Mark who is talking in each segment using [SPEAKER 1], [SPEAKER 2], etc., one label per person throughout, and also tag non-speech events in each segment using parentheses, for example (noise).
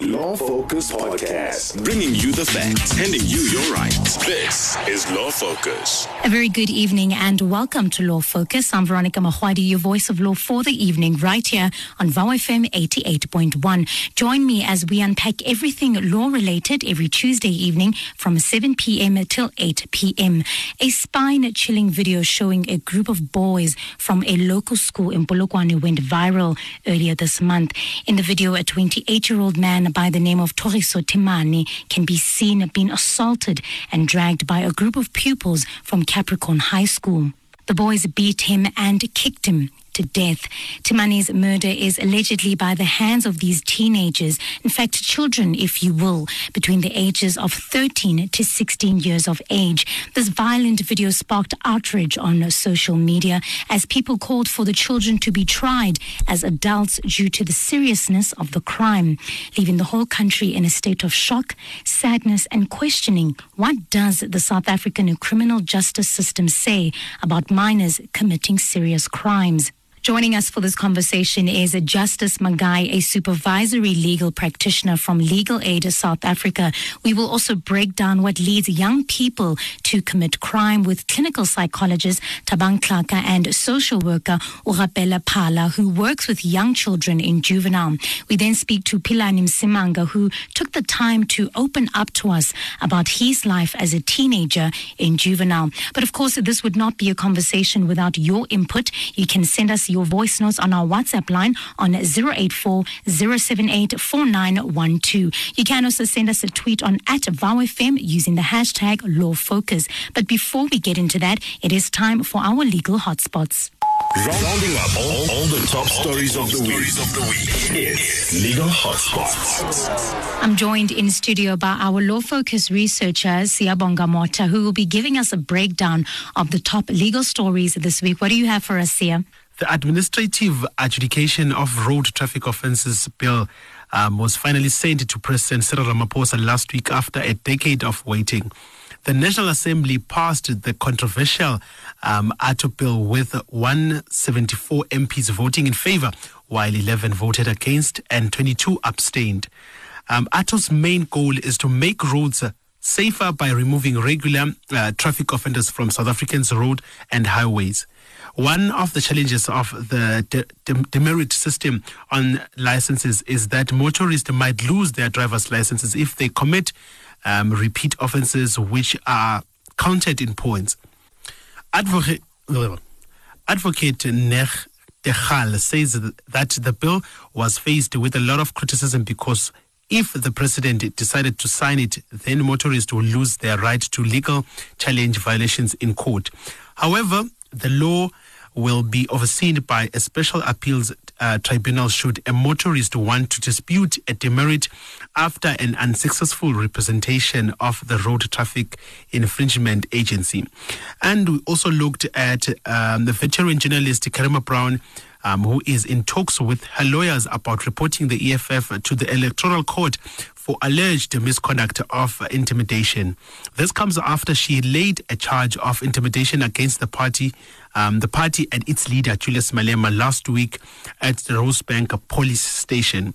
[SPEAKER 1] Law Focus Podcast, bringing you the facts, handing you your rights. This is Law Focus.
[SPEAKER 2] A very good evening and welcome to Law Focus. I'm Veronica Mahwadi, your voice of law for the evening, right here on VOW FM 88.1. Join me as we unpack everything law related every Tuesday evening from 7 p.m. till 8 p.m. A spine chilling video showing a group of boys from a local school in Polokwane went viral earlier this month. In the video, a 28 year old man by the name of Thoriso Themane can be seen being assaulted and dragged by a group of pupils from Capricorn High School. The boys beat him and kicked him to death. Themane's murder is allegedly by the hands of these teenagers, in fact, children, if you will, between the ages of 13 to 16 years of age. This violent video sparked outrage on social media as people called for the children to be tried as adults due to the seriousness of the crime, leaving the whole country in a state of shock, sadness, and questioning what does the South African criminal justice system say about minors committing serious crimes. Joining us for this conversation is Justice Magai, a supervisory legal practitioner from Legal Aid South Africa. We will also break down what leads young people to commit crime with clinical psychologist Thabang Tlhaka and social worker Orapele Pala, who works with young children in juvenile. We then speak to Pilanim Simanga, who took the time to open up to us about his life as a teenager in juvenile. But of course, this would not be a conversation without your input. You can send us your voice notes on our WhatsApp line on 084 078 4912. You can also send us a tweet on at VowFM using the hashtag LawFocus. But before we get into that, it is time for our legal hotspots.
[SPEAKER 1] Rounding up all, all the top stories of the week. It's Legal Hotspots.
[SPEAKER 2] I'm joined in studio by our law focus researcher, Siabonga Mota, who will be giving us a breakdown of the top legal stories this week. What do you have for us, Sia?
[SPEAKER 3] The Administrative Adjudication of Road Traffic Offences Bill um, was finally sent to President Cyril Ramaphosa last week after a decade of waiting. The National Assembly passed the controversial um, AARTO bill with 174 MPs voting in favor, while 11 voted against and 22 abstained. Um, AARTO's main goal is to make roads safer by removing regular uh, traffic offenders from South Africans' road and highways. One of the challenges of the de- de- demerit system on licenses is that motorists might lose their driver's licenses if they commit um, repeat offences which are counted in points. Advocate, Advocate Nech Dechal says that the bill was faced with a lot of criticism because if the president decided to sign it, then motorists will lose their right to legal challenge violations in court. However, the law will be overseen by a special appeals uh, tribunal should a motorist want to dispute a demerit after an unsuccessful representation of the Road Traffic Infringement Agency. And we also looked at um, the veteran journalist Karima Brown. Um, who is in talks with her lawyers about reporting the EFF to the Electoral Court for alleged misconduct of intimidation. This comes after she laid a charge of intimidation against the party, um, the party and its leader Julius Malema last week at the Rosebank police station.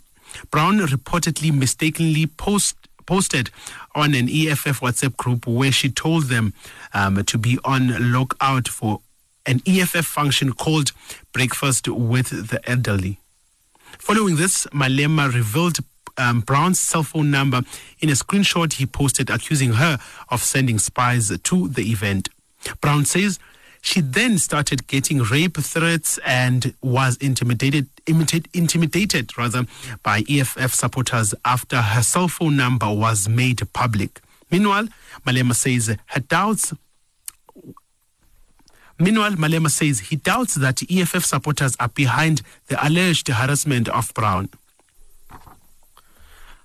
[SPEAKER 3] Brown reportedly mistakenly post, posted on an EFF WhatsApp group where she told them um, to be on lookout for an EFF function called Breakfast with the Elderly. Following this, Malema revealed um, Brown's cell phone number in a screenshot he posted accusing her of sending spies to the event. Brown says she then started getting rape threats and was intimidated, intimidated, intimidated rather by EFF supporters after her cell phone number was made public. Meanwhile, Malema says her doubts Meanwhile, Malema says he doubts that EFF supporters are behind the alleged harassment of Brown.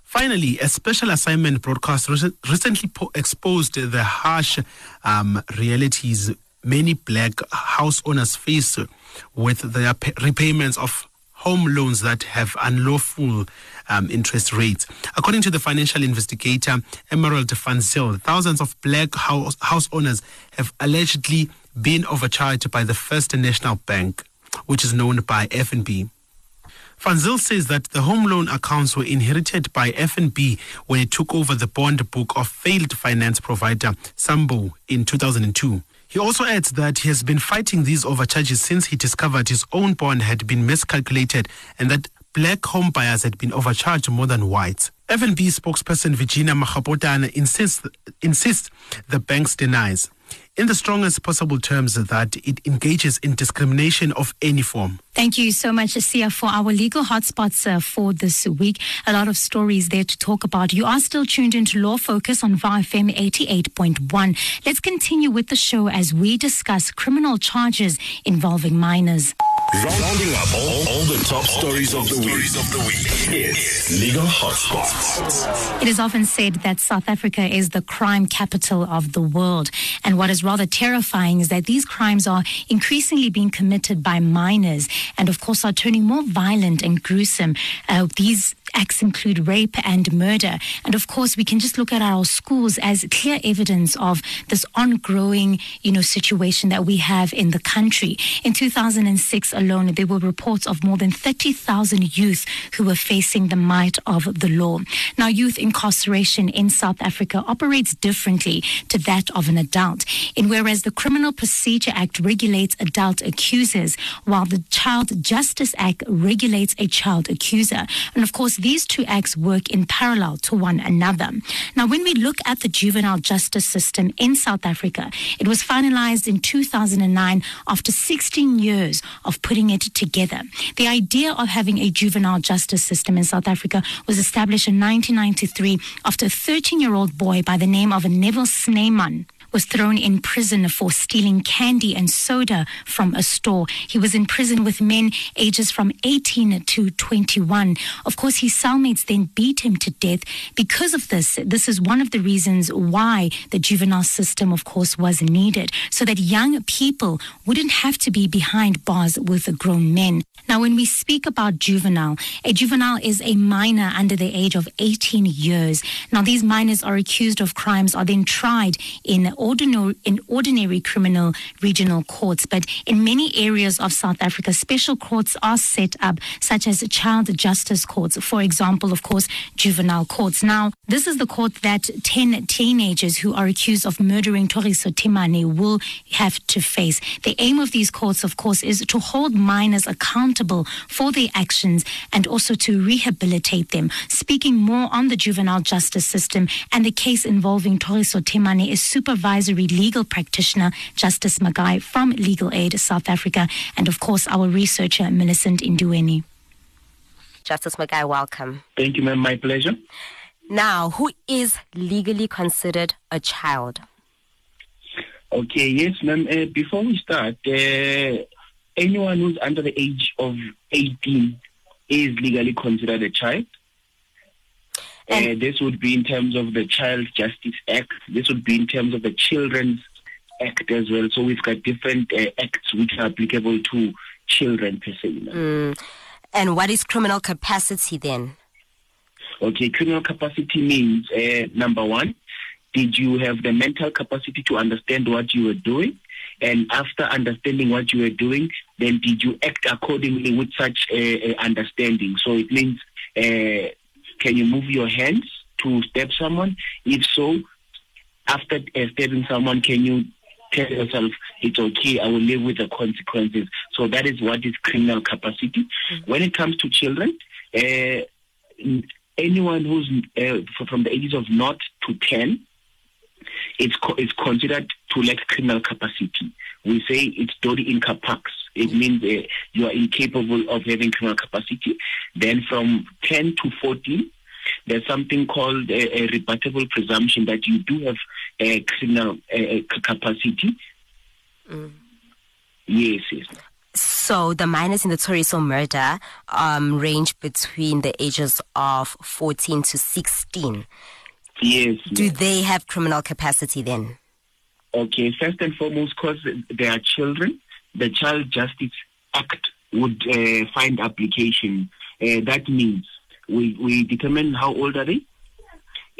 [SPEAKER 3] Finally, a special assignment broadcast recently po- exposed the harsh um, realities many black house owners face with their pay- repayments of home loans that have unlawful um, interest rates. According to the financial investigator Emerald Van Zyl, thousands of black house, house owners have allegedly been overcharged by the First National Bank, which is known by FNB. Van Zyl says that the home loan accounts were inherited by FNB when it took over the bond book of failed finance provider Saambou in 2002. He also adds that he has been fighting these overcharges since he discovered his own bond had been miscalculated and that black home buyers had been overcharged more than whites. FNB spokesperson Virginia Magapatona insists, insists the banks denies in the strongest possible terms that it engages in discrimination of any form.
[SPEAKER 2] Thank you so much, Sia, for our legal hotspots uh, for this week. A lot of stories there to talk about. You are still tuned into Law Focus on VFM 88.1. Let's continue with the show as we discuss criminal charges involving minors.
[SPEAKER 1] Rounding up all, all the top stories of the week. It's Legal Hotspots.
[SPEAKER 2] It is often said that South Africa is the crime capital of the world. And what is rather terrifying is that these crimes are increasingly being committed by minors and, of course, are turning more violent and gruesome. Uh, these acts include rape and murder. And of course, we can just look at our schools as clear evidence of this ongoing, you know, situation that we have in the country. In 2006 alone, there were reports of more than 30,000 youth who were facing the might of the law. Now, youth incarceration in South Africa operates differently to that of an adult. In whereas the Criminal Procedure Act regulates adult accusers, while the Child Justice Act regulates a child accuser. And of course, these two acts work in parallel to one another. Now, when we look at the juvenile justice system in South Africa, it was finalized in 2009 after 16 years of putting it together. The idea of having a juvenile justice system in South Africa was established in 1993 after a 13 year old boy by the name of Neville Snyman was thrown in prison for stealing candy and soda from a store. He was in prison with men ages from 18 to 21. Of course, his cellmates then beat him to death. Because of this, this is one of the reasons why the juvenile system, of course, was needed, so that young people wouldn't have to be behind bars with grown men. Now, when we speak about juvenile, a juvenile is a minor under the age of 18 years. Now, these minors are accused of crimes, are then tried in ordinary, in ordinary criminal regional courts. But in many areas of South Africa, special courts are set up, such as child justice courts. For example, of course, juvenile courts. Now, this is the court that 10 teenagers who are accused of murdering Thoriso Themane will have to face. The aim of these courts, of course, is to hold minors accountable for their actions and also to rehabilitate them. Speaking more on the juvenile justice system and the case involving Thoriso Themane is supervised advisory legal practitioner, Justice Magai from Legal Aid South Africa, and of course, our researcher, Millicent Indueni.
[SPEAKER 4] Justice Magai, welcome.
[SPEAKER 5] Thank you, ma'am. My pleasure.
[SPEAKER 4] Now, who is legally considered a child?
[SPEAKER 5] Okay, yes, ma'am. Uh, before we start, uh, anyone who's under the age of 18 is legally considered a child. Uh, this would be in terms of the Child Justice Act. This would be in terms of the Children's Act as well. So we've got different uh, acts which are applicable to children per se.
[SPEAKER 4] Mm. And what is criminal capacity then?
[SPEAKER 5] Okay, criminal capacity means uh, number one, did you have the mental capacity to understand what you were doing? And after understanding what you were doing, then did you act accordingly with such uh, understanding? So it means uh, can you move your hands to stab someone? If so, after uh, stabbing someone, can you tell yourself it's okay, I will live with the consequences? So that is what is criminal capacity. Mm-hmm. When it comes to children, uh, anyone who's uh, from the ages of not to 10, it's, co- it's considered to lack criminal capacity. We say it's doli incapax. It means uh, you are incapable of having criminal capacity. Then from 10 to 14, there's something called a, a rebuttable presumption that you do have a criminal capacity. Mm. Yes, yes.
[SPEAKER 4] So the minors in the Thoriso murder um, range between the ages of 14 to 16.
[SPEAKER 5] Yes.
[SPEAKER 4] Do
[SPEAKER 5] yes.
[SPEAKER 4] they have criminal capacity then?
[SPEAKER 5] Okay, first and foremost, because they are children, the Child Justice Act would uh, find application. Uh, that means we, we determine how old are they,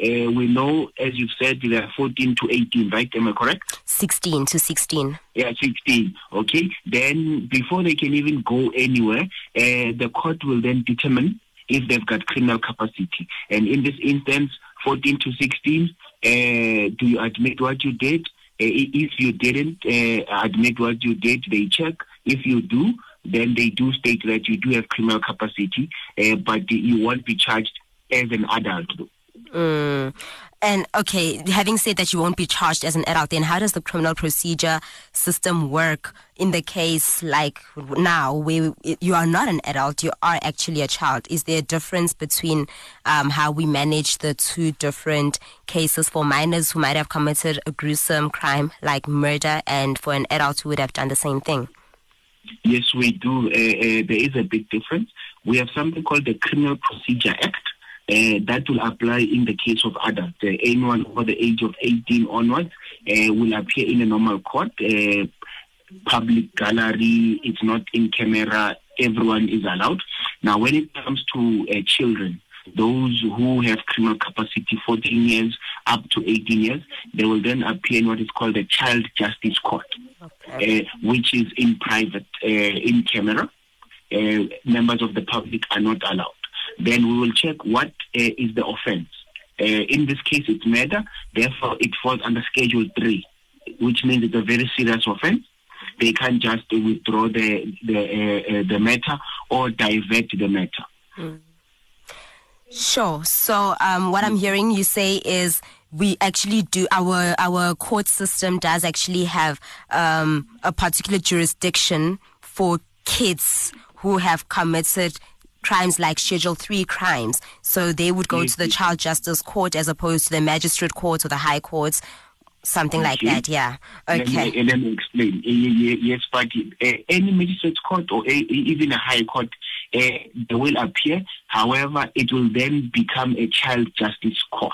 [SPEAKER 5] uh, we know, as you've said, they are 14 to 18, right? Am I correct?
[SPEAKER 4] 16 to 16.
[SPEAKER 5] Yeah, 16. Okay. Then before they can even go anywhere, uh, the court will then determine if they've got criminal capacity. And in this instance, 14 to 16, uh, do you admit what you did? Uh, if you didn't uh, admit what you did, they check. If you do, then they do state that you do have criminal capacity, uh, but you won't be charged as an adult.
[SPEAKER 4] Mm. And okay, having said that you won't be charged as an adult, then how does the criminal procedure system work in the case like now where you are not an adult, you are actually a child? Is there a difference between um, how we manage the two different cases for minors who might have committed a gruesome crime like murder and for an adult who would have done the same thing?
[SPEAKER 5] Yes, we do. Uh, uh, there is a big difference. We have something called the Criminal Procedure Act that will apply in the case of adults. Anyone over the age of 18 onwards uh, will appear in a normal court. Uh, public gallery, it's not in camera, everyone is allowed. Now, when it comes to uh, children, those who have criminal capacity 14 years up to 18 years, they will then appear in what is called the Child Justice Court, okay. uh, which is in private, uh, in camera. Uh, members of the public are not allowed then we will check what uh, is the offense. Uh, in this case, it's murder. Therefore, it falls under Schedule 3, which means it's a very serious offense. They can't just withdraw the the, uh, uh the matter or divert the matter. Mm.
[SPEAKER 4] Sure. So, um, what I'm hearing you say is we actually do our our court system does actually have um, a particular jurisdiction for kids who have committed crimes like Schedule 3 crimes. So they would go to the Child Justice Court as opposed to the Magistrate Court or the High Courts, something okay. like that, yeah. Okay.
[SPEAKER 5] Let me, let me explain. Yes, but uh, any Magistrate Court or even a High Court, they will appear. However, it will then become a Child Justice Court.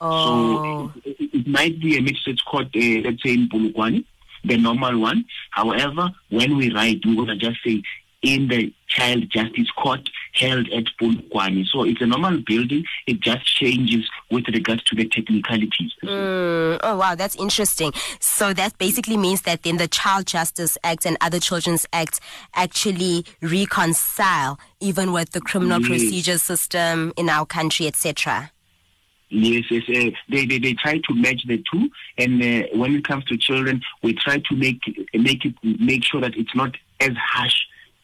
[SPEAKER 4] Oh.
[SPEAKER 5] So it, might be a magistrate court, uh, let's say in Polokwane, the normal one. However, when we write, we're going to just say in the Child Justice Court held at Polokwane. So it's a normal building. It just changes with regards to the technicalities.
[SPEAKER 4] Mm, oh, wow, that's interesting. So that basically means that then the Child Justice Act and other Children's Acts actually reconcile even with the criminal yes. procedure system in our country, etc.
[SPEAKER 5] Yes, yes. Uh, they, they they try to match the two, and uh, when it comes to children, we try to make make it make sure that it's not as harsh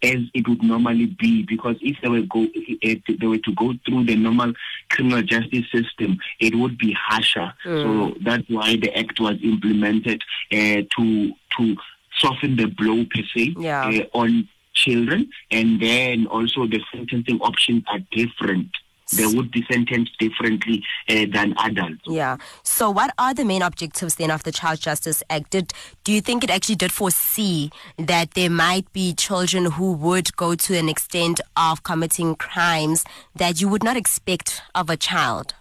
[SPEAKER 5] as it would normally be because if they were go if they were to go through the normal criminal justice system it would be harsher mm. so that's why the act was implemented uh, to to soften the blow per se
[SPEAKER 4] yeah. uh,
[SPEAKER 5] on children and then also the sentencing options are different they would be sentenced differently uh, than adults.
[SPEAKER 4] Yeah. So, what are the main objectives then of the Child Justice Act? Did, do you think it actually did foresee that there might be children who would go to an extent of committing crimes that you would not expect of a child?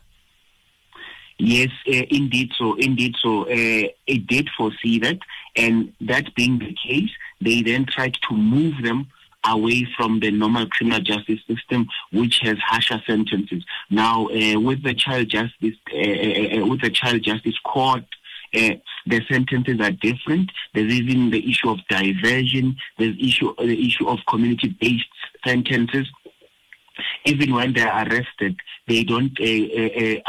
[SPEAKER 5] Yes, uh, indeed. So, indeed. So, uh, it did foresee that, and that being the case, they then tried to move them away from the normal criminal justice system, which has harsher sentences. Now, uh, with the child justice, uh, uh, uh with the child justice court, uh, the sentences are different. There's even the issue of diversion. There's issue the issue of community-based sentences. Even when they're arrested, they don't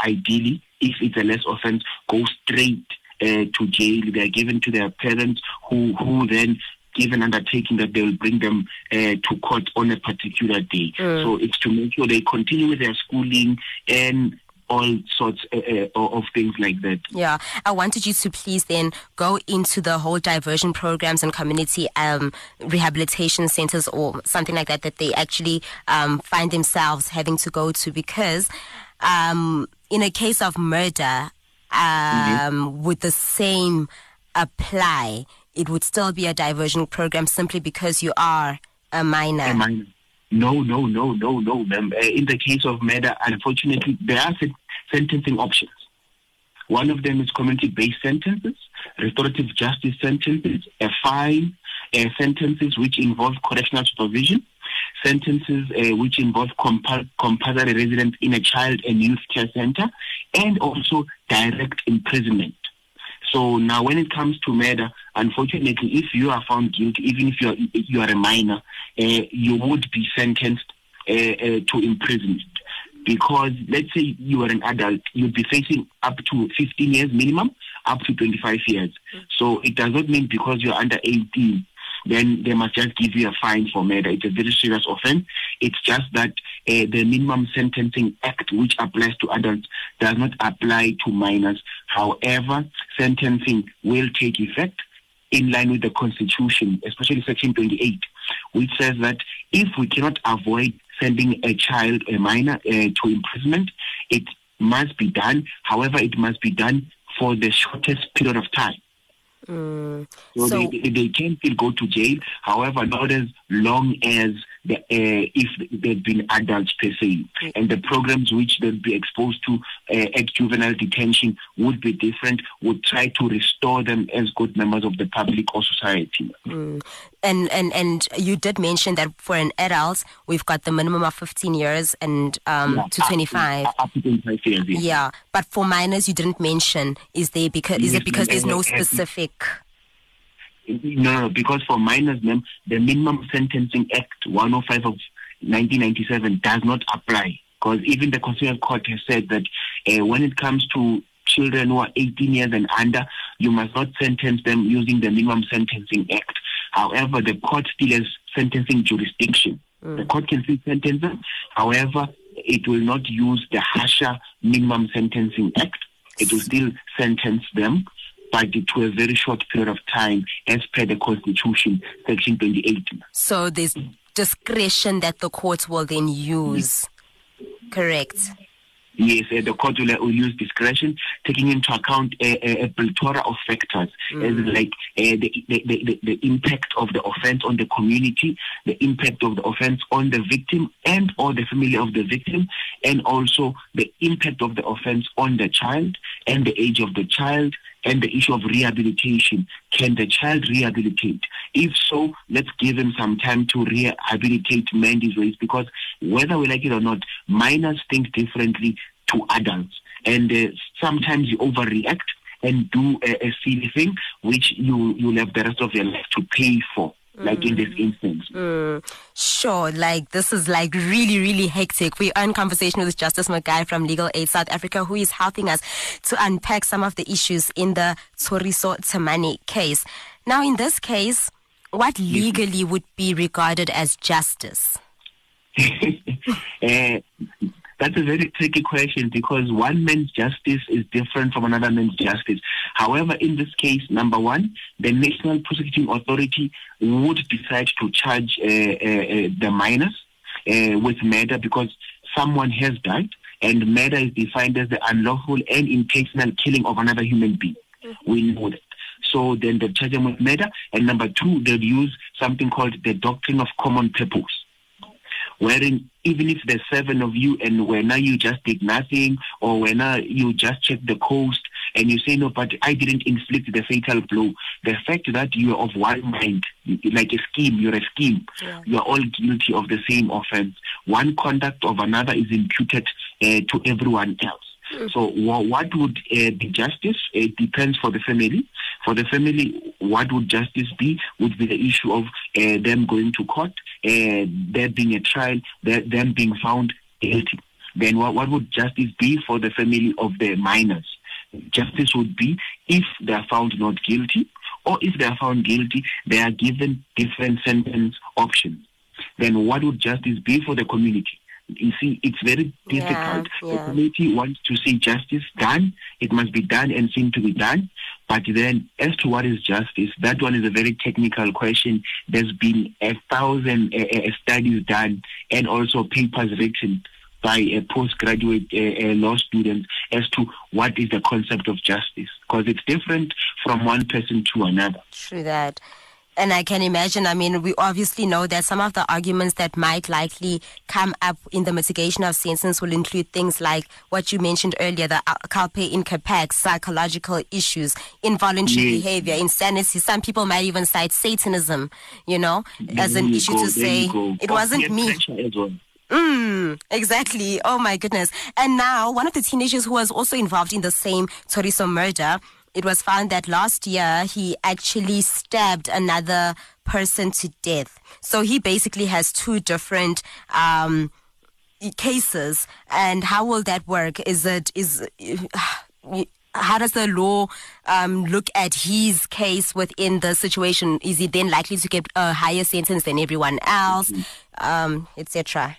[SPEAKER 5] ideally, if it's a less offense, go straight uh, to jail. They are given to their parents, who who then given undertaking that they will bring them uh, to court on a particular day. Mm. So it's to make sure they continue with their schooling and all sorts uh, uh, of things like that.
[SPEAKER 4] Yeah, I wanted you to please then go into the whole diversion programs and community um, rehabilitation centers or something like that that they actually um, find themselves having to go to because um, in a case of murder, mm-hmm. would the same apply? It would still be a diversion program simply because you are a minor.
[SPEAKER 5] A minor. No, no, no, no, no. Uh, in the case of murder, unfortunately, there are sentencing options. One of them is community-based sentences, restorative justice sentences, a fine, uh, sentences which involve correctional supervision, sentences uh, which involve compulsory residence in a child and youth care center, and also direct imprisonment. So now, when it comes to murder, unfortunately, if you are found guilty, even if you are you are a minor, uh, you would be sentenced uh, uh, to imprisonment. Because let's say you are an adult, you'd be facing up to 15 years minimum, up to 25 years. So it does not mean because you're under 18 then they must just give you a fine for murder. It's a very serious offense. It's just that uh, the Minimum Sentencing Act, which applies to adults, does not apply to minors. However, sentencing will take effect in line with the Constitution, especially Section 28, which says that if we cannot avoid sending a child, a minor, uh, to imprisonment, it must be done. However, it must be done for the shortest period of time.
[SPEAKER 4] Mm.
[SPEAKER 5] So,
[SPEAKER 4] So-
[SPEAKER 5] they, they can still go to jail. However, not as long as the, uh, if they've been adults per se. And the programs which they'll be exposed to uh, at juvenile detention would be different, would try to restore them as good members of the public or society.
[SPEAKER 4] And and and you did mention that for an adult, we've got the minimum of 15 years and um,
[SPEAKER 5] Yeah,
[SPEAKER 4] to
[SPEAKER 5] up
[SPEAKER 4] 25.
[SPEAKER 5] Up, to 25 years. yes.
[SPEAKER 4] Yeah, but for minors, you didn't mention. Is there because is
[SPEAKER 5] Yes,
[SPEAKER 4] it because there's no
[SPEAKER 5] ma'am, as- as-
[SPEAKER 4] specific?
[SPEAKER 5] No, no, because for minors, ma'am, the Minimum Sentencing Act 105 of 1997 does not apply. Because even the Constitutional Court has said that uh, when it comes to children who are 18 years and under, you must not sentence them using the Minimum Sentencing Act. However, the court still has sentencing jurisdiction. The court can still sentence them. However, it will not use the harsher Minimum Sentencing Act. It will still sentence them but to a very short period of time as per the Constitution, Section 28.
[SPEAKER 4] So there's discretion that the court will then use. Correct.
[SPEAKER 5] Yes, uh, the court will, will use discretion, taking into account a, a, a plethora of factors, as like uh, the, the, the, the impact of the offense on the community, the impact of the offense on the victim and or the family of the victim, and also the impact of the offense on the child and the age of the child and the issue of rehabilitation. Can the child rehabilitate? If so, let's give him some time to rehabilitate mend his ways because whether we like it or not, minors think differently to adults. And uh, sometimes you overreact and do a, a silly thing which you, you'll have the rest of your life to pay for, like in this instance.
[SPEAKER 4] Sure, like this is like really, really hectic. We are in conversation with Justice Magai from Legal Aid South Africa, who is helping us to unpack some of the issues in the Thoriso Themane case. Now, in this case, what legally would be regarded as justice?
[SPEAKER 5] Uh, (laughs) that's a very tricky question because one man's justice is different from another man's justice. However, in this case, number one, the National Prosecuting Authority would decide to charge uh, uh, uh, the minors uh, with murder because someone has died, and murder is defined as the unlawful and intentional killing of another human being. We know that. So then they charge them with murder, and number two, they'll use something called the doctrine of common purpose wherein even if there's seven of you and when now you just did nothing or when now you just check the coast and you say no but i didn't inflict the fatal blow. The fact that you are of one mind like a scheme you're a scheme. You are all guilty of the same offense. One conduct of another is imputed uh, to everyone else so wha- what would uh, be justice? It depends for the family. For the family, what would justice be? Would be the issue of uh, them going to court, uh, there being a trial, there, them being found guilty. Then what, what would justice be for the family of the minors? Justice would be if they are found not guilty, or if they are found guilty, they are given different sentence options. Then what would justice be for the community? You see, it's very
[SPEAKER 4] Yeah,
[SPEAKER 5] difficult. The
[SPEAKER 4] yeah.
[SPEAKER 5] community wants to see justice done. It must be done and seem to be done. But then, as to what is justice, that one is a very technical question. There's been a thousand uh, studies done and also papers written by a postgraduate uh, uh, law students as to what is the concept of justice, because it's different from one person to another.
[SPEAKER 4] True that. And I can imagine, I mean, we obviously know that some of the arguments that might likely come up in the mitigation of sentence will include things like what you mentioned earlier, the uh, culpa incapax, psychological issues, involuntary
[SPEAKER 5] Yes.
[SPEAKER 4] behavior, insanity. Some people might even cite Satanism, you know, as an issue
[SPEAKER 5] go,
[SPEAKER 4] to say, it wasn't me. Mm, exactly. Oh my goodness. And now, one of the teenagers who was also involved in the same Thoriso murder, it was found that last year he actually stabbed another person to death. So he basically has two different um, cases. And how will that work? Is it is how does the law um, look at his case within the situation? Is he then likely to get a higher sentence than everyone else, um, etc.?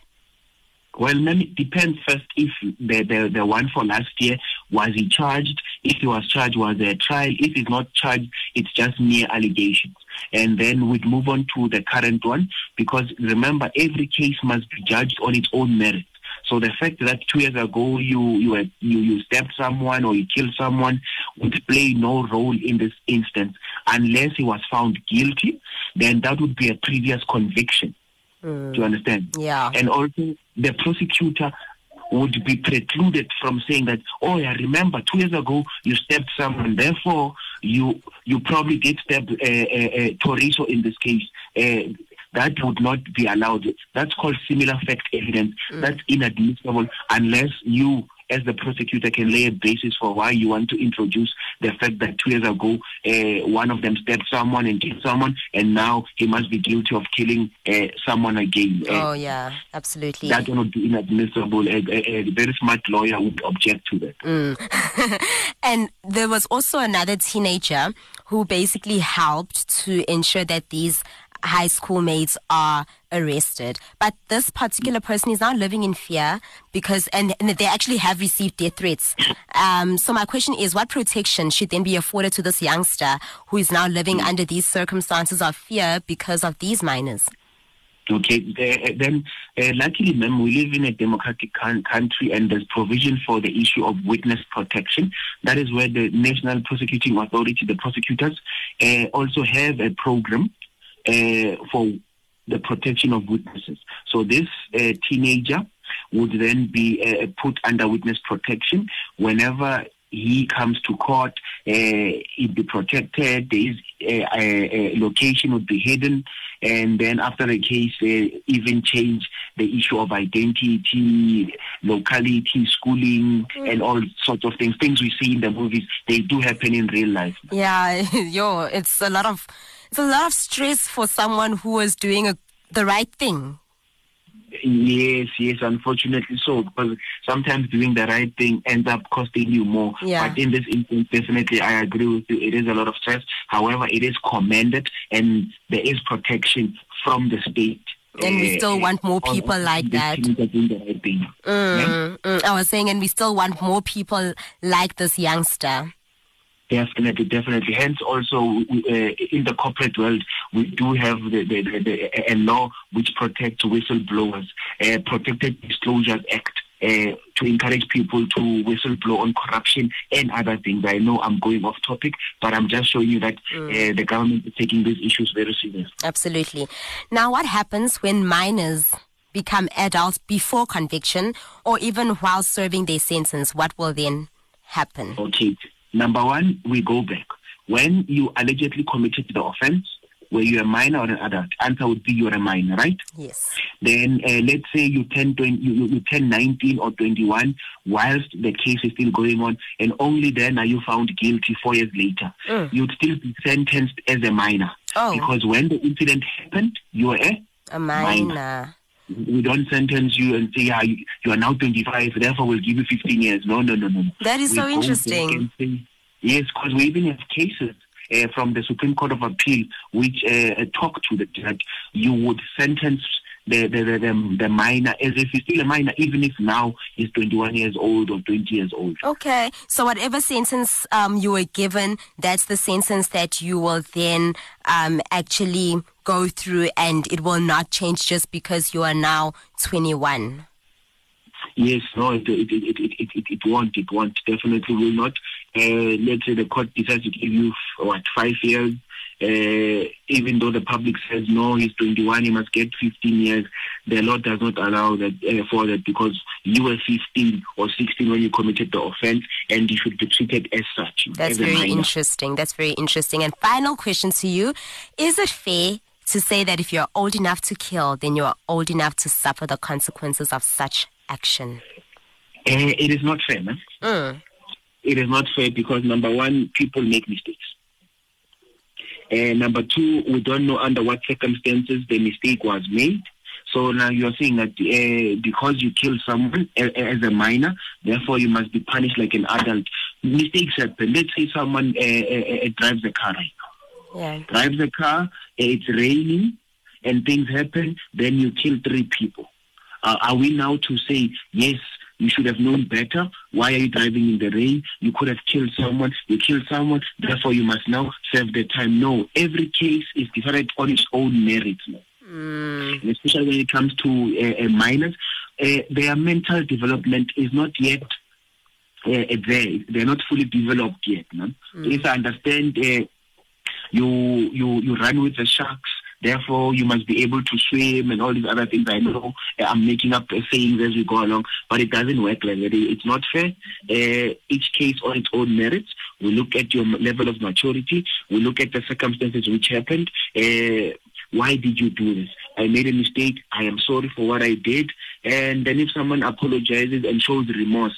[SPEAKER 5] Well, it depends first if the, the the one for last year was he charged. If he was charged, was there a trial? If he's not charged, it's just mere allegations. And then we'd move on to the current one because remember, every case must be judged on its own merit. So the fact that two years ago you you you, you stabbed someone or you killed someone would play no role in this instance unless he was found guilty. Then that would be a previous conviction. Mm. Do you understand?
[SPEAKER 4] Yeah.
[SPEAKER 5] And also the prosecutor would be precluded from saying that, oh, yeah, remember two years ago you stabbed someone, therefore you you probably did stab uh, uh, uh, Thoriso in this case. Uh, that would not be allowed. That's called similar fact evidence. Mm. That's inadmissible unless you as the prosecutor can lay a basis for why you want to introduce the fact that two years ago uh, one of them stabbed someone and killed someone and now he must be guilty of killing uh, someone again.
[SPEAKER 4] Uh, oh yeah, absolutely.
[SPEAKER 5] That would be inadmissible. A, a, a, very smart lawyer would object to that.
[SPEAKER 4] Mm. (laughs) and there was also another teenager who basically helped to ensure that these high school mates are arrested. But this particular person is now living in fear because, and, and they actually have received death threats. Um, so my question is, what protection should then be afforded to this youngster who is now living under these circumstances of fear because of these minors?
[SPEAKER 5] Okay, then uh, luckily, ma'am, we live in a democratic country and there's provision for the issue of witness protection. That is where the National Prosecuting Authority, the prosecutors, uh, also have a program uh, for the protection of witnesses. So this uh, teenager would then be uh, put under witness protection whenever he comes to court. Uh, he'd be protected. His a, location would be hidden, and then after the case, uh, even change the issue of identity, locality, schooling, mm. and all sorts of things. Things we see in the movies, they do happen in real life.
[SPEAKER 4] Yeah, (laughs) yo, it's a lot of it's a lot of stress for someone who is doing a, the right thing.
[SPEAKER 5] Yes, yes, unfortunately so, because sometimes doing the right thing ends up costing you more.
[SPEAKER 4] Yeah.
[SPEAKER 5] But in this instance, definitely, I agree with you. It is a lot of stress. However, it is commended and there is protection from the state.
[SPEAKER 4] And we still uh, want more people like that.
[SPEAKER 5] Right mm,
[SPEAKER 4] yeah? mm, I was saying, and we still want more people like this youngster.
[SPEAKER 5] Definitely, definitely. Hence, also uh, in the corporate world, we do have the, the, the, a law which protects whistleblowers, uh, Protected Disclosures Act. Uh, to encourage people to whistleblow on corruption and other things. I know I'm going off topic, but I'm just showing you that mm. uh, the government is taking these issues very seriously.
[SPEAKER 4] Absolutely. Now, what happens when minors become adults before conviction or even while serving their sentence? What will then happen?
[SPEAKER 5] Okay. Number one, we go back. When you allegedly committed the offense, were you a minor or an adult? Answer would be you're a minor, right?
[SPEAKER 4] Yes.
[SPEAKER 5] Then uh, let's say you turn 20, you, you turn 19 or 21 whilst the case is still going on, and only then are you found guilty four years later. Mm. You'd still be sentenced as a minor.
[SPEAKER 4] Oh.
[SPEAKER 5] Because when the incident happened, you were a,
[SPEAKER 4] a minor. minor
[SPEAKER 5] we don't sentence you and say, yeah, you, you, are now 25, therefore we'll give you 15 years. No, no, no, no.
[SPEAKER 4] That is we so interesting.
[SPEAKER 5] Say, yes, because we even have cases uh, from the Supreme Court of Appeal which uh, talk to the judge. You would sentence the, the, the, the, the minor as if he's still a minor, even if now he's 21 years old or 20 years old.
[SPEAKER 4] Okay. So, whatever sentence um, you were given, that's the sentence that you will then um, actually go through, and it will not change just because you are now 21.
[SPEAKER 5] Yes, no, it it, it, it, it, it won't. It won't. Definitely will not. Uh, let's say the court decides to give you, what, five years uh, even though the public says no, he's 21, he must get 15 years. The law does not allow that uh, for that because you were 15 or 16 when you committed the offense, and you should be treated as such.
[SPEAKER 4] That's
[SPEAKER 5] as
[SPEAKER 4] very interesting. That's very interesting. And final question to you: Is it fair to say that if you're old enough to kill, then you're old enough to suffer the consequences of such action?
[SPEAKER 5] Uh, it is not fair, man. Mm. It is not fair because number one, people make mistakes. And number two, we don't know under what circumstances the mistake was made. So now you're saying that uh, because you killed someone as a minor, therefore you must be punished like an adult. Mistakes happen. Let's say someone uh, uh, drives a car right
[SPEAKER 4] yeah.
[SPEAKER 5] drives a car, it's raining, and things happen, then you kill three people. Uh, are we now to say, yes, you should have known better. Why are you driving in the rain? You could have killed someone. You killed someone. Therefore, you must now serve the time. No, every case is decided on its own merits. Mm. Especially when it comes to uh, uh, minors, uh, their mental development is not yet uh, there. They're not fully developed yet. No? Mm. If I understand uh, you you you run with the sharks therefore you must be able to swim and all these other things. I know I'm making up sayings as we go along, but it doesn't work like that. It's not fair. Uh, each case on its own merits. We look at your level of maturity. We look at the circumstances which happened. Uh, why did you do this? I made a mistake. I am sorry for what I did. And then if someone apologizes and shows remorse,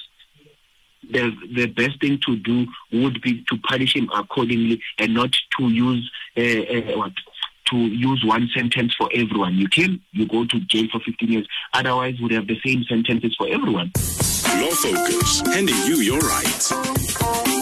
[SPEAKER 5] the the best thing to do would be to punish him accordingly and not to use uh, uh, what to use one sentence for everyone. You kill, you go to jail for 15 years. Otherwise, we'd have the same sentences for everyone.
[SPEAKER 1] Law Focus, handing you your rights.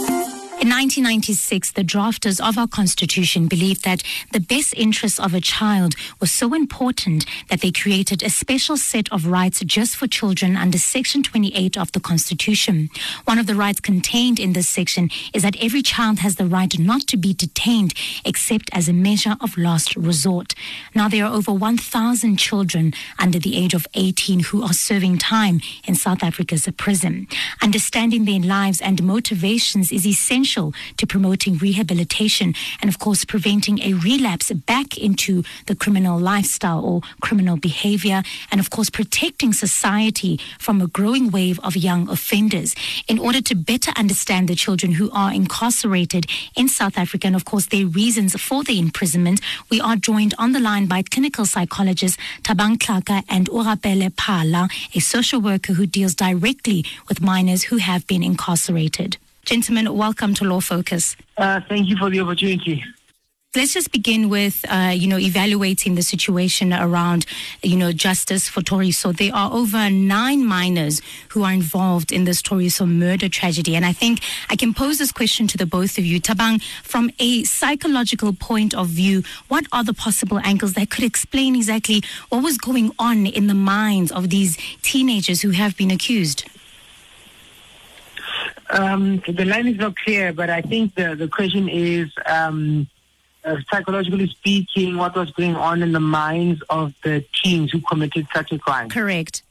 [SPEAKER 2] In 1996, the drafters of our Constitution believed that the best interests of a child was so important that they created a special set of rights just for children under Section 28 of the Constitution. One of the rights contained in this section is that every child has the right not to be detained except as a measure of last resort. Now, there are over 1,000 children under the age of 18 who are serving time in South Africa's prison. Understanding their lives and motivations is essential essential to promoting rehabilitation and, of course, preventing a relapse back into the criminal lifestyle or criminal behavior, and, of course, protecting society from a growing wave of young offenders. In order to better understand the children who are incarcerated in South Africa and, of course, their reasons for their imprisonment, we are joined on the line by clinical psychologist Thabang Tlhaka and Orapele Pala, a social worker who deals directly with minors who have been incarcerated. Gentlemen, welcome to Law Focus.
[SPEAKER 6] Uh, thank you for the opportunity.
[SPEAKER 2] Let's just begin with, uh, you know, evaluating the situation around, you know, justice for Thoriso. There are over nine minors who are involved in this Thoriso murder tragedy. And I think I can pose this question to the both of you. Thabang, from a psychological point of view, what are the possible angles that could explain exactly what was going on in the minds of these teenagers who have been accused?
[SPEAKER 6] Um, the line is not clear, but I think the, the question is um, uh, psychologically speaking, what was going on in the minds of the teens who committed such a crime?
[SPEAKER 2] Correct.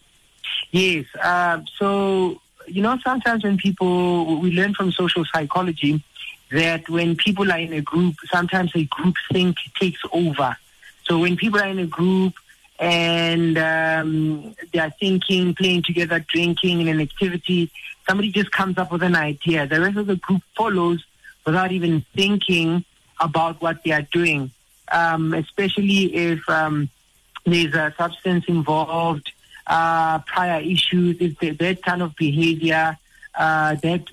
[SPEAKER 6] Yes. Uh, so, you know, sometimes when people, we learn from social psychology that when people are in a group, sometimes a group think takes over. So when people are in a group, and um, they are thinking, playing together, drinking in an activity. Somebody just comes up with an idea. The rest of the group follows without even thinking about what they are doing, um, especially if um, there's a substance involved, uh, prior issues, if that kind of behavior, uh, that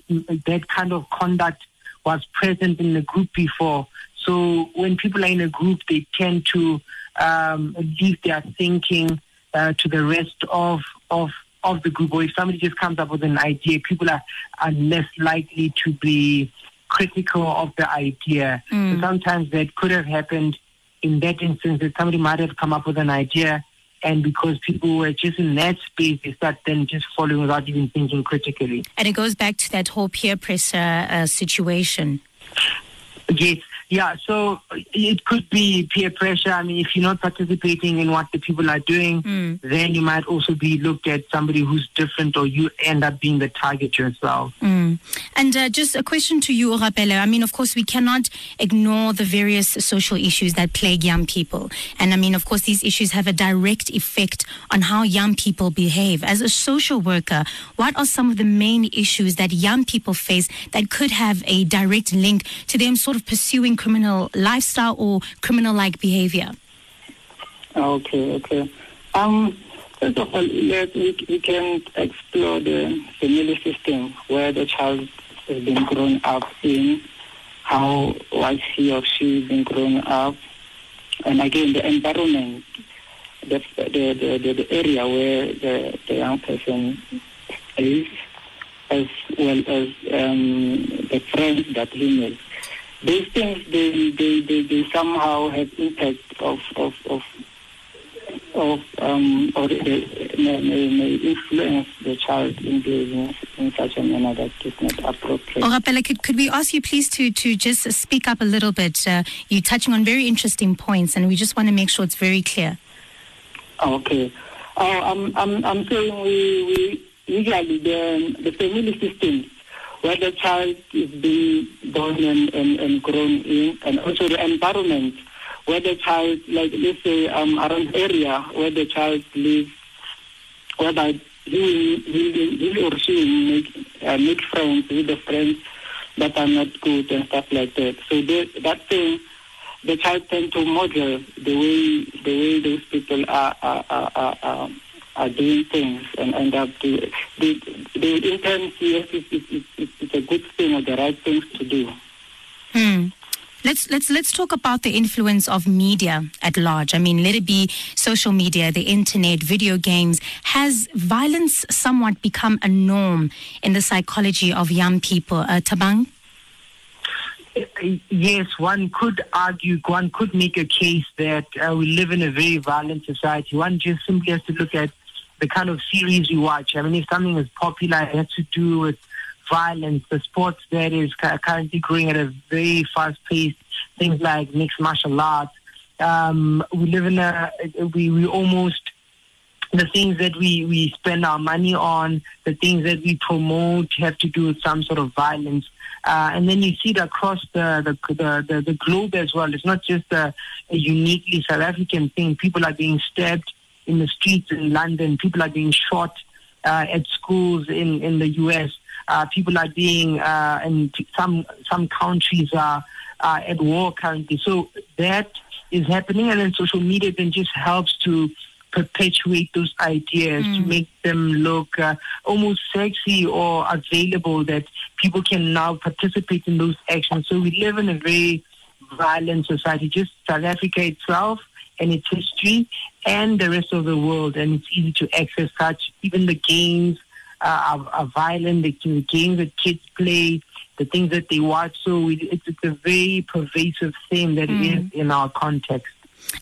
[SPEAKER 6] that kind of conduct was present in the group before. So when people are in a group, they tend to um, leave their thinking uh, to the rest of of of the group. Or if somebody just comes up with an idea, people are, are less likely to be critical of the idea. Mm. So sometimes that could have happened in that instance that somebody might have come up with an idea and because people were just in that space, they start then just following without even thinking critically.
[SPEAKER 2] And it goes back to that whole peer pressure uh, situation.
[SPEAKER 6] Yes, yeah, so it could be peer pressure. I mean, if you're not participating in what the people are doing, mm. then you might also be looked at somebody who's different, or you end up being the target yourself.
[SPEAKER 2] Mm. And uh, just a question to you, Orapele. I mean, of course, we cannot ignore the various social issues that plague young people. And I mean, of course, these issues have a direct effect on how young people behave. As a social worker, what are some of the main issues that young people face that could have a direct link to them sort of pursuing criminal lifestyle or criminal like behavior?
[SPEAKER 7] Okay, okay. Um, first of all, we, we can explore the family system where the child has been grown up in, how was he or she been grown up, and again the environment, the the the, the, the area where the, the young person is, as well as um, the friends that he makes. These things they, they, they, they somehow have impact of of, of of um, or may, may, may influence the child in behaving in such a manner that is not appropriate.
[SPEAKER 2] Orapele, could, could we ask you please to, to just speak up a little bit? Uh, you're touching on very interesting points, and we just want to make sure it's very clear.
[SPEAKER 7] Okay. Uh, I'm, I'm, I'm saying we, we usually the, the family systems where the child is being born and, and, and grown in, and also the environment where the child, like let's say, um, around area where the child lives, whereby he, he, he or she make, uh, make friends with the friends that are not good and stuff like that. So the, that thing, the child tend to model the way the way those people are are are, are, are, are doing things and end up to they they in turn see yes, it's, it's, it's, it's a good thing or the right things to do.
[SPEAKER 2] Hmm. Let's let's let's talk about the influence of media at large. I mean, let it be social media, the internet, video games. Has violence somewhat become a norm in the psychology of young people? Uh, Thabang.
[SPEAKER 6] Yes, one could argue, one could make a case that uh, we live in a very violent society. One just simply has to look at the kind of series you watch. I mean, if something is popular, it has to do with violence, the sports that is currently growing at a very fast pace, things like mixed martial arts. Um, we live in a, we, we almost, the things that we, we spend our money on, the things that we promote have to do with some sort of violence. Uh, and then you see it across the, the, the, the, globe as well. It's not just a, a uniquely South African thing. People are being stabbed in the streets in London. People are being shot uh, at schools in, in the U.S. Uh, people are being, uh, and some some countries are, are at war currently. So that is happening, and then social media then just helps to perpetuate those ideas mm. to make them look uh, almost sexy or available that people can now participate in those actions. So we live in a very violent society, just South Africa itself and its history and the rest of the world. And it's easy to access such, even the games uh, are, are, violent, the, the, games that kids play, the things that they watch. So we, it's, it's, a very pervasive thing that mm. is in our context.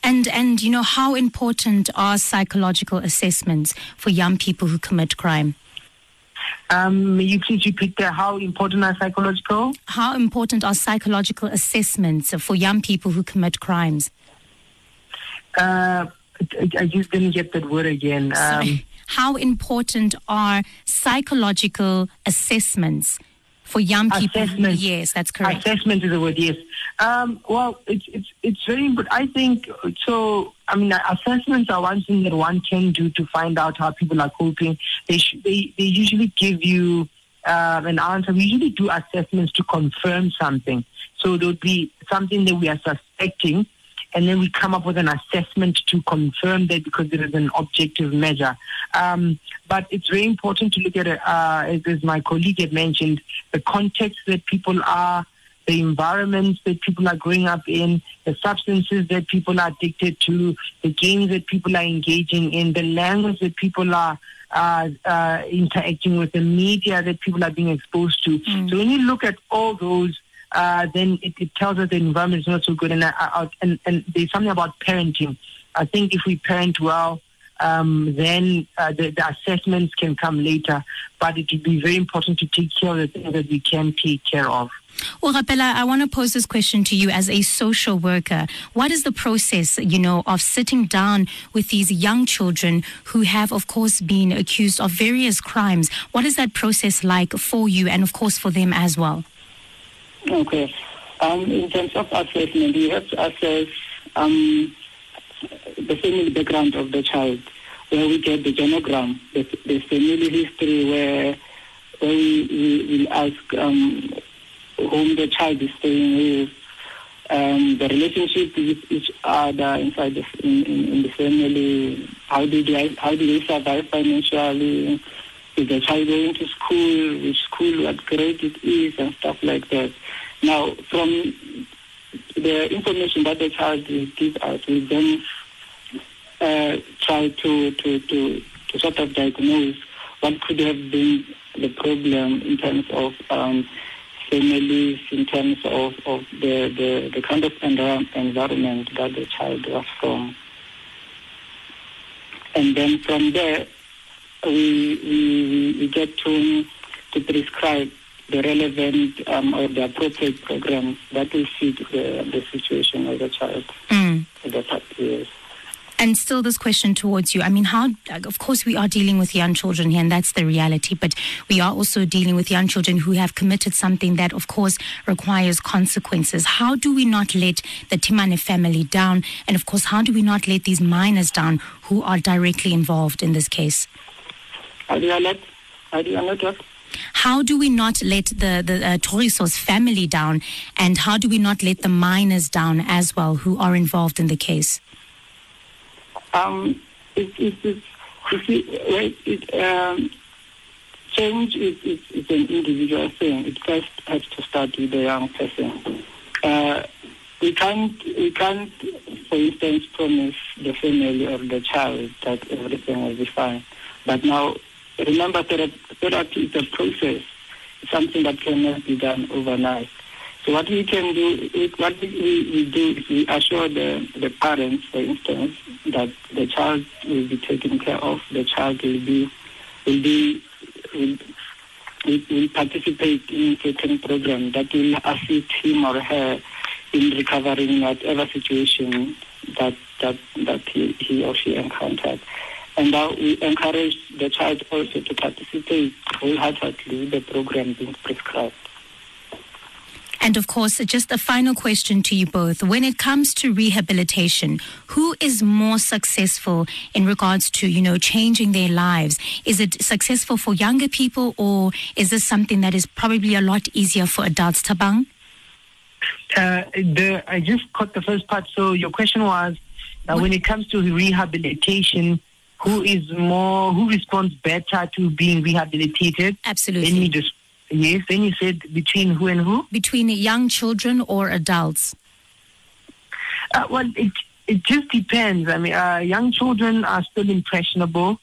[SPEAKER 2] And and you know how important are psychological assessments for young people who commit crime?
[SPEAKER 6] Um, you please repeat that. How important are psychological?
[SPEAKER 2] How important are psychological assessments for young people who commit crimes?
[SPEAKER 6] Uh, I just didn't get that word again.
[SPEAKER 2] Um, How important are psychological assessments for young people?
[SPEAKER 6] Assessment.
[SPEAKER 2] Yes, that's correct.
[SPEAKER 6] Assessment is the word. Yes. Um, well, it's it's it's very important. I think so. I mean, assessments are one thing that one can do to find out how people are coping. They sh- they they usually give you. Um, an answer. We usually do assessments to confirm something. So there would be something that we are suspecting, and then we come up with an assessment to confirm that because it is an objective measure. Um, but it's very important to look at it, uh, as, as my colleague had mentioned, the context that people are, the environments that people are growing up in, the substances that people are addicted to, the games that people are engaging in, the language that people are uh, uh, interacting with, the media that people are being exposed to. Mm. So when you look at all those, uh, then it, it, tells us the environment is not so good. And, uh, uh, and, and there's something about parenting. I think if we parent well, um, then uh, the, the, assessments can come later. But it would be very important to take care of the things that we can take care of.
[SPEAKER 2] Well, Rapela, I want to pose this question to you as a social worker. What is the process, you know, of sitting down with these young children who have, of course, been accused of various crimes? What is that process like for you and, of course, for them as well?
[SPEAKER 7] Okay. Um, in terms of assessment, you have to assess um, the family background of the child, where we get the genogram, the, the family history, where, where we, we will ask um, whom the child is staying with, um, the relationship with each other inside the, in, in, in the family. How do they how do they survive financially? Is the child going to school? Which school? What grade it is, and stuff like that. Now, from the information that the child will give us, we then uh, try to, to, to, to sort of diagnose what could have been the problem in terms of um, families, in terms of, of the, the, the kind of environment that the child was from. And then from there, we, we, we get to, to prescribe the relevant um, or the appropriate programs that will suit the, the situation of the child
[SPEAKER 2] Mm.
[SPEAKER 7] at that years.
[SPEAKER 2] And still, this question towards you. I mean, how, of course, we are dealing with young children here, and that's the reality, but we are also dealing with young children who have committed something that, of course, requires consequences. How do we not let the Themane family down? And, of course, how do we not let these minors down who are directly involved in this case?
[SPEAKER 7] How do you let? How do you let what?
[SPEAKER 2] How do we not let the, the uh, Thoriso's family down? And how do we not let the minors down as well who are involved in the case?
[SPEAKER 7] Um, it, it, it, well, it, um, change is, is, is an individual thing. It first has to start with the young person. Uh, we can't, we can't, for instance, promise the family or the child that everything will be fine. But now, remember, thera- therapy is a process. Something that cannot be done overnight. So what we can do, what we, we, do is we assure the, the parents, for instance, that the child will be taken care of, the child will be, will be, will, will participate in certain program that will assist him or her in recovering whatever situation that, that, that he, he or she encountered. And now we encourage the child also to participate wholeheartedly with the program being prescribed.
[SPEAKER 2] And of course, just a final question to you both. When it comes to rehabilitation, who is more successful in regards to, you know, changing their lives? Is it successful for younger people or is this something that is probably a lot easier for adults, Thabang?
[SPEAKER 6] Uh, the, I just caught the first part. So your question was, uh, when it comes to rehabilitation, who is more, who responds better to being rehabilitated? Absolutely. Then you just, yes. Then you said between who and who?
[SPEAKER 2] Between young children or adults?
[SPEAKER 6] Uh, well, it it just depends. I mean, uh, young children are still impressionable.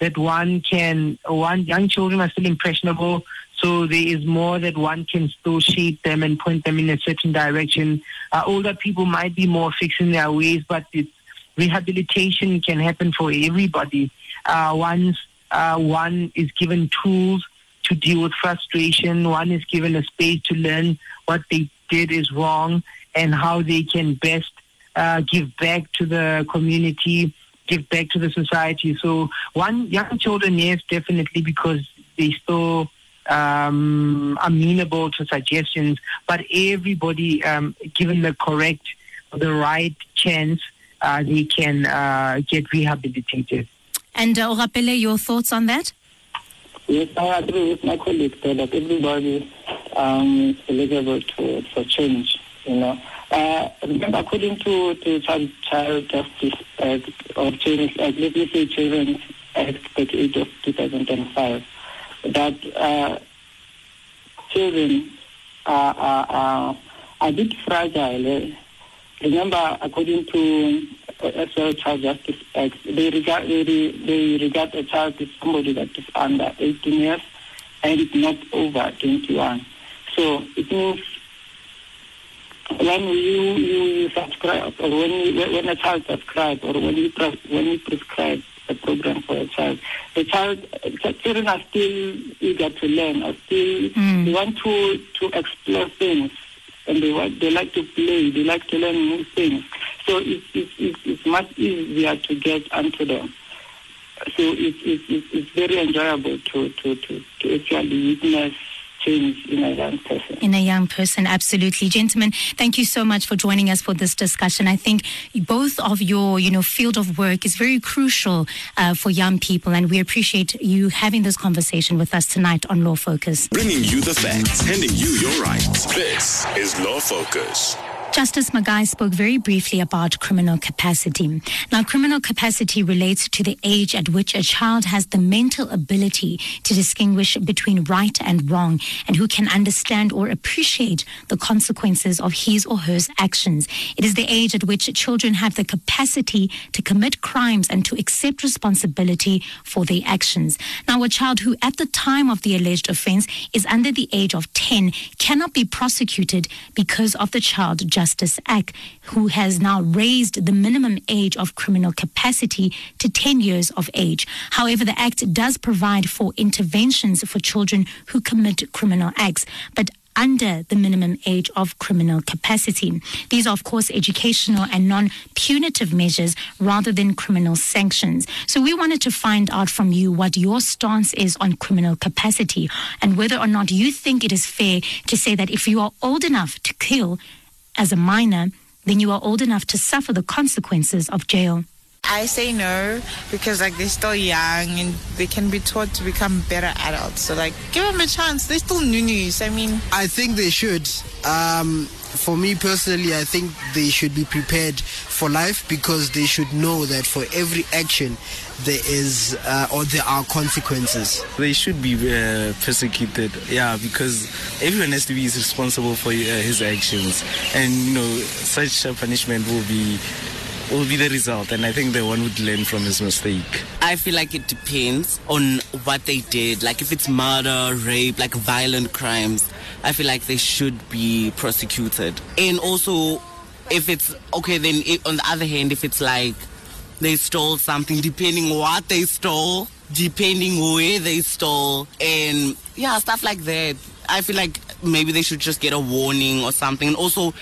[SPEAKER 6] That one can one young children are still impressionable. So there is more that one can still shape them and point them in a certain direction. Uh, older people might be more fixed in their ways, but it's, rehabilitation can happen for everybody. Uh, once uh, one is given tools to deal with frustration, one is given a space to learn what they did is wrong and how they can best uh, give back to the community, give back to the society. So, one young children, yes, definitely, because they still um, amenable to suggestions, but everybody, um, given the correct, the right chance, they can uh, get rehabilitated.
[SPEAKER 2] And uh, Orapele, your thoughts on that?
[SPEAKER 7] Yes, I agree with my colleague there that everybody um, is eligible to, for change, you know. Uh, remember, according to the Child, Child Justice Act, or Children's Act, let me say Children's Act 38 of 2005, that uh, children are, are, are a bit fragile. eh? Remember, according to well Child Justice Act, they regard they, they regard a child as somebody that is under 18 years and not over 21. So it means when you, you, you subscribe or when you, when a child subscribes or when you pres- when you prescribe a program for a child, the child children are still eager to learn, are still
[SPEAKER 2] Mm.
[SPEAKER 7] they want to to explore things and they they like to play, they like to learn new things. So it's it's it's, it's much easier to get onto them. So it's it's it's, it's very enjoyable to, to, to, to actually witness change in a young person.
[SPEAKER 2] in a young person. Absolutely. Gentlemen, thank you so much for joining us for this discussion. I think both of your, you know, field of work is very crucial uh, for young people, and we appreciate you having this conversation with us tonight on Law Focus.
[SPEAKER 1] Bringing you the facts, handing you your rights. This is Law Focus.
[SPEAKER 2] Justice Magai spoke very briefly about criminal capacity. Now, criminal capacity relates to the age at which a child has the mental ability to distinguish between right and wrong and who can understand or appreciate the consequences of his or her actions. It is the age at which children have the capacity to commit crimes and to accept responsibility for their actions. Now, a child who at the time of the alleged offense is under the age of 10 cannot be prosecuted because of the Child Act, who has now raised the minimum age of criminal capacity to 10 years of age. However, the Act does provide for interventions for children who commit criminal acts, but under the minimum age of criminal capacity. These are, of course, educational and non punitive measures rather than criminal sanctions. So, we wanted to find out from you what your stance is on criminal capacity and whether or not you think it is fair to say that if you are old enough to kill as a minor, then you are old enough to suffer the consequences of jail.
[SPEAKER 8] I say no because like they're still young and they can be taught to become better adults. So like give them a chance. They're still new news. I mean,
[SPEAKER 9] I think they should. Um, for me personally, I think they should be prepared for life because they should know that for every action there is uh, or there are consequences.
[SPEAKER 10] They should be uh, persecuted, yeah, because everyone has to be responsible for uh, his actions, and you know such a punishment will be will be the result, and I think the one would learn from his mistake.
[SPEAKER 11] I feel like it depends on what they did. Like if it's murder, rape, like violent crimes, I feel like they should be prosecuted. And also, if it's okay, then if, on the other hand, if it's like they stole something, depending what they stole, depending where they stole, and yeah, stuff like that. I feel like maybe they should just get a warning or something. And also,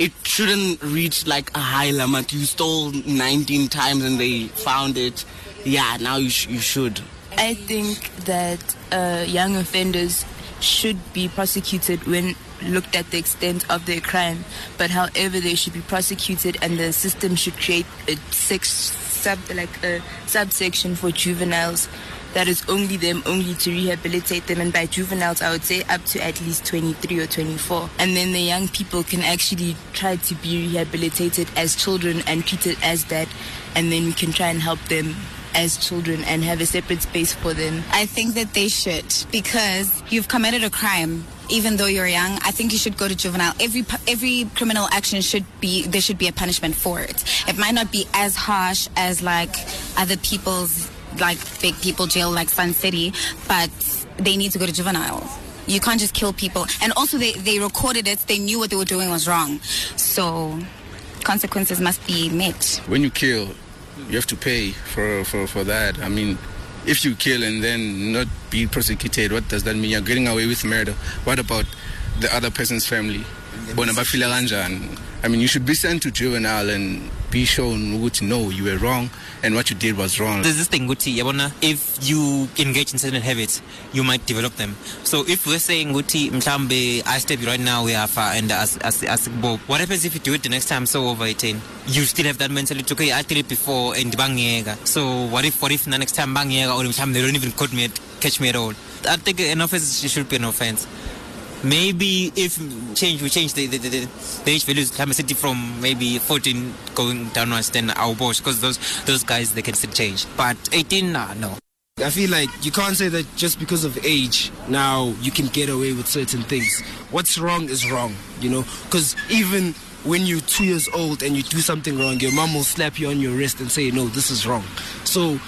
[SPEAKER 11] it shouldn't reach like a high limit. You stole 19 times and they found it. Yeah, now you, sh- you should.
[SPEAKER 12] I think that uh, young offenders should be prosecuted when looked at the extent of their crime. But however, they should be prosecuted, and the system should create a six sub like a subsection for juveniles that is only them only to rehabilitate them and by juveniles i would say up to at least 23 or 24 and then the young people can actually try to be rehabilitated as children and treated as that and then we can try and help them as children and have a separate space for them?
[SPEAKER 13] I think that they should because you've committed a crime. Even though you're young, I think you should go to juvenile. Every every criminal action should be there should be a punishment for it. It might not be as harsh as like other people's like big people jail like Sun City, but they need to go to juvenile. You can't just kill people. And also they, they recorded it, they knew what they were doing was wrong. So consequences must be met.
[SPEAKER 14] When you kill, you have to pay for, for, for that. I mean, if you kill and then not be prosecuted, what does that mean? You're getting away with murder. What about the other person's family? I mean, you should be sent to juvenile and be shown what know you were wrong and what you did was wrong.
[SPEAKER 15] There's this thing, Guti, yabona, if you engage in certain habits, you might develop them. So if we're saying, Guti, mtambe, I step right now, we are far, and as, as, as, what happens if you do it the next time, so over 18? You still have that mentality, okay, I did it before, and bang bangega. So what if, what if the next time bang bangega, or time they don't even catch me, at, catch me at all? I think an offense should be an offense maybe if change we change the the, the, the age values Klama City from maybe 14 going downwards then our boss because those those guys they can still change but 18 nah, no
[SPEAKER 9] I feel like you can't say that just because of age now you can get away with certain things. What's wrong is wrong, you know, because even when you're two years old and you do something wrong, your mom will slap you on your wrist and say, no, this is wrong. So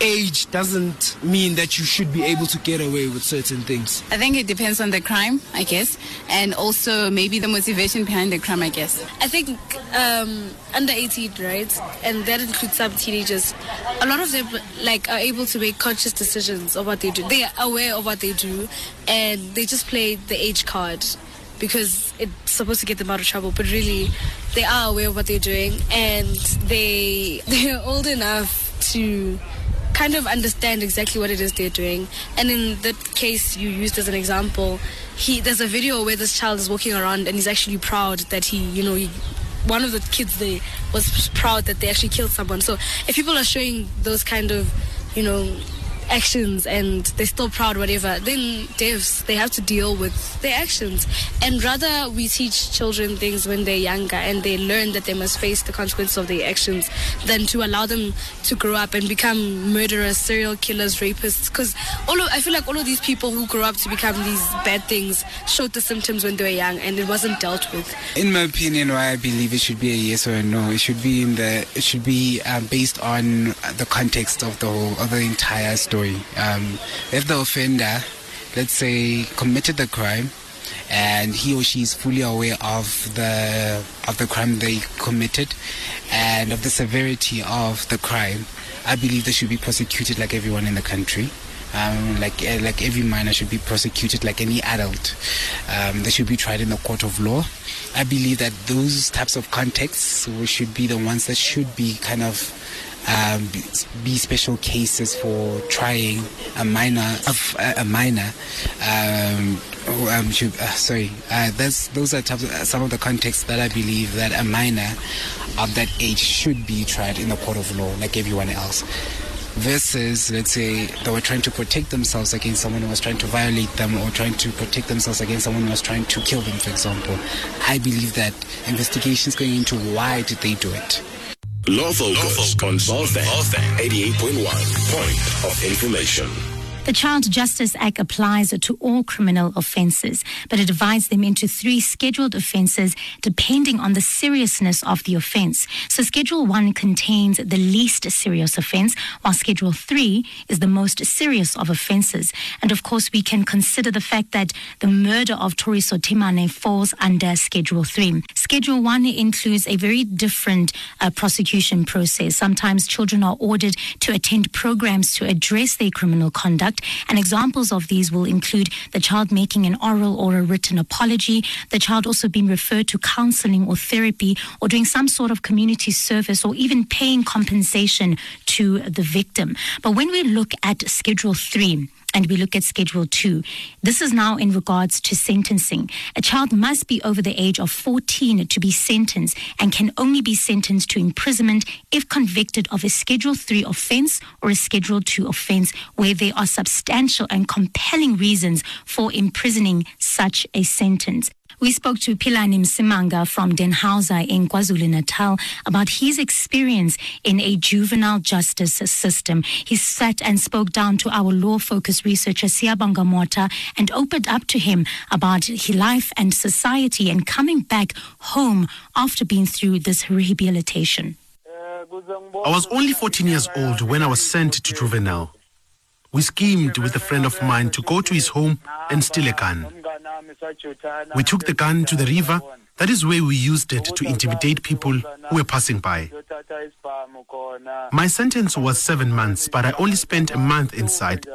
[SPEAKER 9] age doesn't mean that you should be able to get away with certain things.
[SPEAKER 13] I think it depends on the crime, I guess, and also maybe the motivation behind the crime, I guess.
[SPEAKER 16] I think um, under 18, right, and that includes some teenagers, a lot of them like are able to make conscious decisions of what they do. They are aware of what they do, and they just play the age card because it's supposed to get them out of trouble but really they are aware of what they're doing and they (laughs) they're old enough to kind of understand exactly what it is they're doing. And in the case you used as an example, he there's a video where this child is walking around and he's actually proud that he, you know, he, one of the kids there was proud that they actually killed someone. So if people are showing those kind of, you know, actions and they're still proud, whatever, then devs, they have to deal with their actions. And rather we teach children things when they're younger and they learn that they must face the consequences of their actions than to allow them to grow up and become murderers, serial killers, rapists. Because all I feel like all of these people who grow up to become these bad things showed the symptoms when they were young and it wasn't dealt with.
[SPEAKER 17] In my opinion, why I believe it should be a yes or a no, it should be in the it should be um, based on the context of the whole of the entire story. Um, if the offender, let's say, committed the crime, and he or she is fully aware of the of the crime they committed and of the severity of the crime, I believe they should be prosecuted like everyone in the country. Um, like uh, like every minor should be prosecuted like any adult. Um, they should be tried in the court of law. I believe that those types of contexts should be the ones that should be kind of um, be special cases for trying a minor of a minor. Um, um, should, uh, sorry, uh, that's those are uh, some of the contexts that I believe that a minor of that age should be tried in the court of law like everyone else versus let's say they were trying to protect themselves against someone who was trying to violate them or trying to protect themselves against someone who was trying to kill them for example i believe that investigations going into why did they do it
[SPEAKER 1] Law Focus on Volfan 88.1 Point of Information.
[SPEAKER 2] The Child Justice Act applies to all criminal offences, but it divides them into three scheduled offences depending on the seriousness of the offence. So Schedule 1 contains the least serious offence, while Schedule 3 is the most serious of offences. And of course, we can consider the fact that the murder of Thoriso Themane falls under Schedule 3. Schedule 1 includes a very different uh, prosecution process. Sometimes children are ordered to attend programs to address their criminal conduct and examples of these will include the child making an oral or a written apology, the child also being referred to counseling or therapy, or doing some sort of community service, or even paying compensation to the victim. But when we look at Schedule 3, and we look at Schedule 2. This is now in regards to sentencing. A child must be over the age of 14 to be sentenced and can only be sentenced to imprisonment if convicted of a Schedule 3 offense or a Schedule 2 offense where there are substantial and compelling reasons for imprisoning such a sentence. We spoke to Philani Msimanga from Dannhauser in KwaZulu-Natal about his experience in a juvenile justice system. He sat and spoke down to our law-focused researcher Siabonga Mota and opened up to him about his life and society and coming back home after being through this rehabilitation.
[SPEAKER 3] I was only 14 years old when I was sent to juvenile. We schemed with a friend of mine to go to his home and steal a gun. We took the gun to the river. That is where we used it to intimidate people who were passing by. My sentence was seven months, but I only spent a month inside.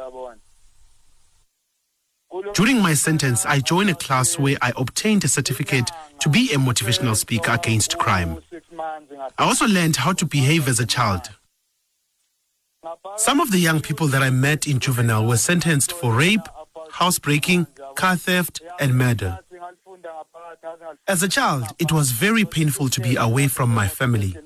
[SPEAKER 3] During my sentence, I joined a class where I obtained a certificate to be a motivational speaker against crime. I also learned how to behave as a child. Some of the young people that I met in juvenile were sentenced for rape, housebreaking, car theft, and murder. As a child, it was very painful to be away from my family.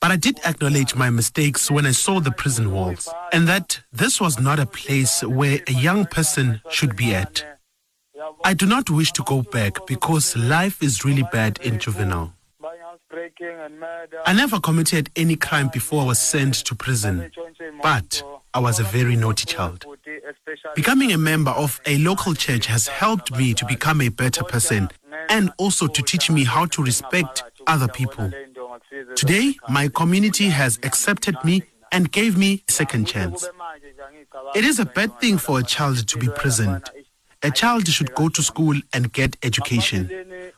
[SPEAKER 3] But I did acknowledge my mistakes when I saw the prison walls, and that this was not a place where a young person should be at. I do not wish to go back because life is really bad in juvenile. I never committed any crime before I was sent to prison, but I was a very naughty child. Becoming a member of a local church has helped me to become a better person and also to teach me how to respect other people. Today, my community has accepted me and gave me a second chance. It is a bad thing for a child to be prisoned. A child should go to school and get education.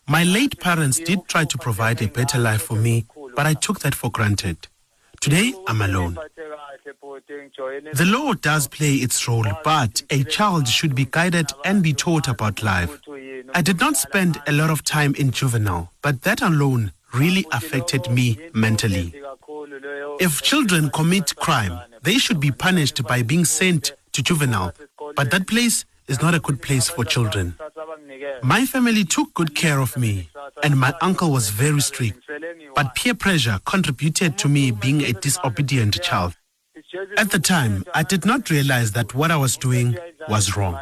[SPEAKER 3] My late parents did try to provide a better life for me, but I took that for granted. Today, I'm alone. The law does play its role, but a child should be guided and be taught about life. I did not spend a lot of time in juvenile, but that alone really affected me mentally. If children commit crime, they should be punished by being sent to juvenile, but that place is not a good place for children. My family took good care of me, and my uncle was very strict, but peer pressure contributed to me being a disobedient child. At the time, I did not realize that what I was doing was wrong.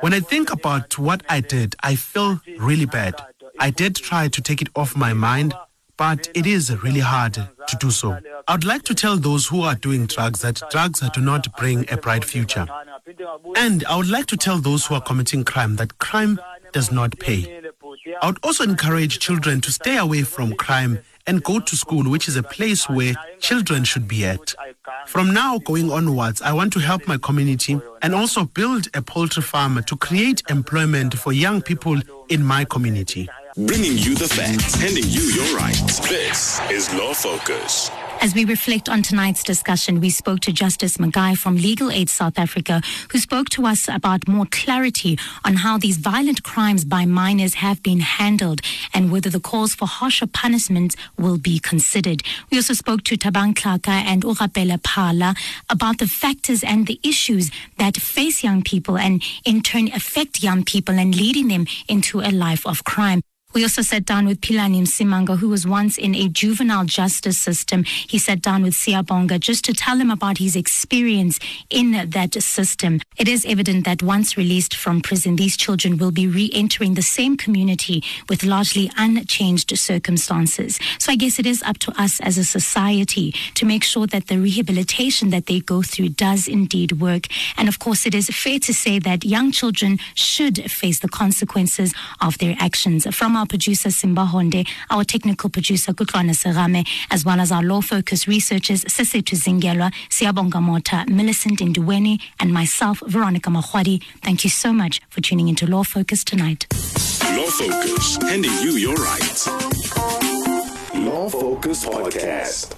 [SPEAKER 3] When I think about what I did, I feel really bad. I did try to take it off my mind, but it is really hard to do so. I would like to tell those who are doing drugs that drugs do not bring a bright future. And I would like to tell those who are committing crime that crime does not pay. I would also encourage children to stay away from crime and go to school, which is a place where children should be at. From now going onwards, I want to help my community and also build a poultry farm to create employment for young people in my community.
[SPEAKER 1] Bringing you the facts, handing you your rights. This is Law Focus.
[SPEAKER 2] As we reflect on tonight's discussion, we spoke to Justice Magai from Legal Aid South Africa, who spoke to us about more clarity on how these violent crimes by minors have been handled and whether the calls for harsher punishments will be considered. We also spoke to Thabang Tlhaka and Orapele Pala about the factors and the issues that face young people and in turn affect young people and leading them into a life of crime. We also sat down with Philani Msimanga, who was once in a juvenile justice system. He sat down with Siabonga just to tell him about his experience in that system. It is evident that once released from prison, these children will be re-entering the same community with largely unchanged circumstances. So I guess it is up to us as a society to make sure that the rehabilitation that they go through does indeed work. And of course, it is fair to say that young children should face the consequences of their actions. From our producer Simba Honde, our technical producer Kutlwana Serame, as well as our law focus researchers Sesetu Zingelwa, Siabonga Mota, Millicent Induweni, and myself, Veronica Mahwadi. Thank you so much for tuning into Law Focus tonight.
[SPEAKER 1] Law Focus, handing you your rights. Law Focus Podcast.